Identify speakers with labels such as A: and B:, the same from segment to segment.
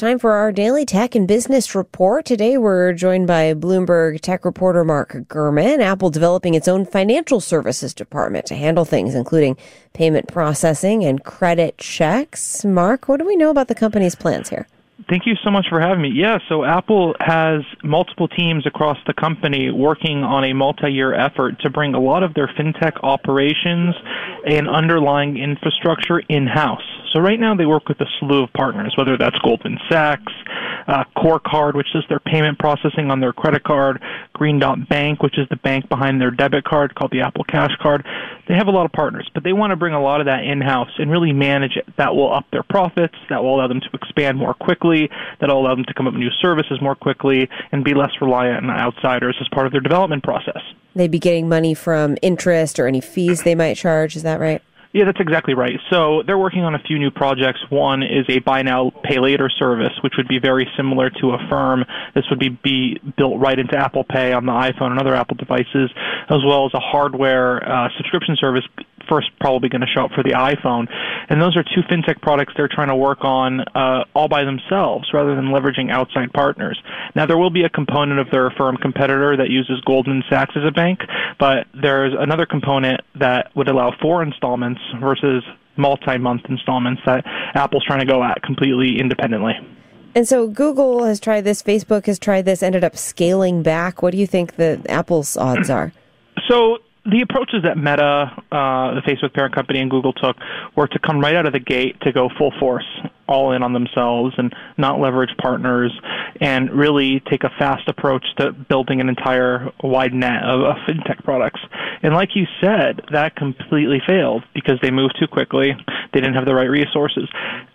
A: Time for our daily tech and business report. Today we're joined by Bloomberg tech reporter Mark Gurman. Apple developing its own financial services department to handle things including payment processing and credit checks. Mark, what do we know about the company's plans here?
B: Thank you so much for having me. Yeah, so Apple has multiple teams across the company working on a multi-year effort to bring a lot of their fintech operations and underlying infrastructure in-house. So right now they work with a slew of partners, whether that's Goldman Sachs, uh, CoreCard, which does their payment processing on their credit card, Green Dot Bank, which is the bank behind their debit card called the Apple Cash Card. They have a lot of partners, but they want to bring a lot of that in-house and really manage it. That will up their profits. That will allow them to expand more quickly. That will allow them to come up with new services more quickly and be less reliant on outsiders as part of their development process.
A: They'd be getting money from interest or any fees they might charge. Is that right?
B: Yeah, that's exactly right. So they're working on a few new projects. One is a buy now, pay later service, which would be very similar to Affirm. This would be, be built right into Apple Pay on the iPhone and other Apple devices, as well as a hardware uh, subscription service first probably going to show up for the iPhone. And those are two fintech products they're trying to work on uh, all by themselves rather than leveraging outside partners. Now, there will be a component of their Affirm competitor that uses Goldman Sachs as a bank, but there's another component that would allow four installments versus multi-month installments that Apple's trying to go at completely independently.
A: And so Google has tried this, Facebook has tried this, ended up scaling back. What do you think the Apple's odds are?
B: So the approaches that Meta, uh, the Facebook parent company, and Google took were to come right out of the gate to go full force, all in on themselves, and not leverage partners, and really take a fast approach to building an entire wide net of, of fintech products. And like you said, that completely failed because they moved too quickly. They didn't have the right resources.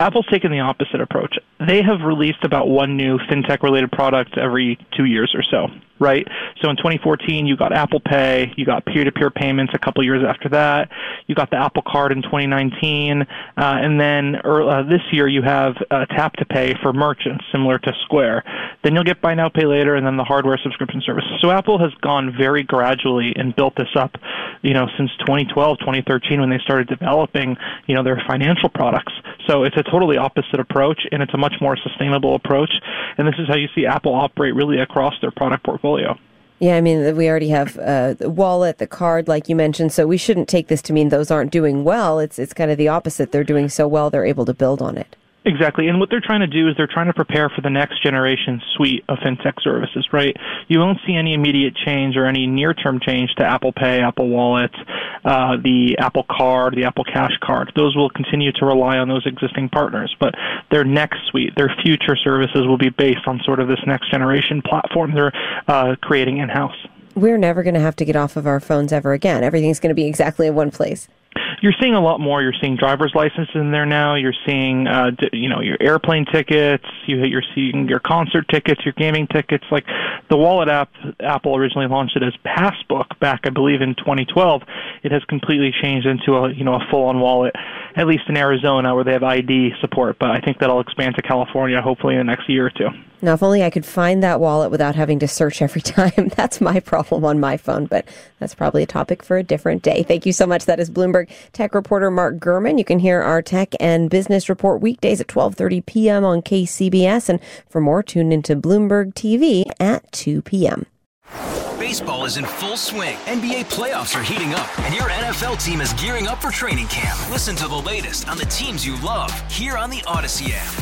B: Apple's taken the opposite approach. They have released about one new fintech related product every two years or so right? So in 2014, you got Apple Pay, you got peer-to-peer payments a couple years after that, you got the Apple Card in 2019, uh, and then uh, this year you have uh, Tap to Pay for merchants, similar to Square. Then you'll get Buy Now Pay Later, and then the hardware subscription service. So Apple has gone very gradually and built this up, you know, since 2012, 2013, when they started developing, you know, their financial products. So it's a totally opposite approach, and it's a much more sustainable approach. And this is how you see Apple operate really across their product portfolio.
A: Yeah, I mean, we already have uh, the wallet, the card, like you mentioned, so we shouldn't take this to mean those aren't doing well. It's it's kind of the opposite. They're doing so well, they're able to build on it.
B: Exactly. And what they're trying to do is they're trying to prepare for the next generation suite of fintech services, right? You won't see any immediate change or any near term change to Apple Pay, Apple Wallet, uh, the Apple Card, the Apple Cash Card. Those will continue to rely on those existing partners. But their next suite, their future services will be based on sort of this next generation platform they're uh, creating in house.
A: We're never going to have to get off of our phones ever again. Everything's going to be exactly in one place
B: you're seeing a lot more. You're seeing driver's licenses in there now. You're seeing, uh, you know, your airplane tickets. You, you're seeing your concert tickets, your gaming tickets. Like the wallet app, Apple originally launched it as Passbook back, I believe, in 2012. It has completely changed into a, you know, a full-on wallet, at least in Arizona where they have ID support. But I think that'll expand to California hopefully in the next year or two.
A: Now, if only I could find that wallet without having to search every time. That's my problem on my phone, but that's probably a topic for a different day. Thank you so much. That is Bloomberg tech reporter Mark Gurman. You can hear our tech and business report weekdays at 12:30 p.m. on KCBS and for more tune into Bloomberg TV at 2 p.m.
C: Baseball is in full swing. NBA playoffs are heating up, and your NFL team is gearing up for training camp. Listen to the latest on the teams you love here on the Audacy app.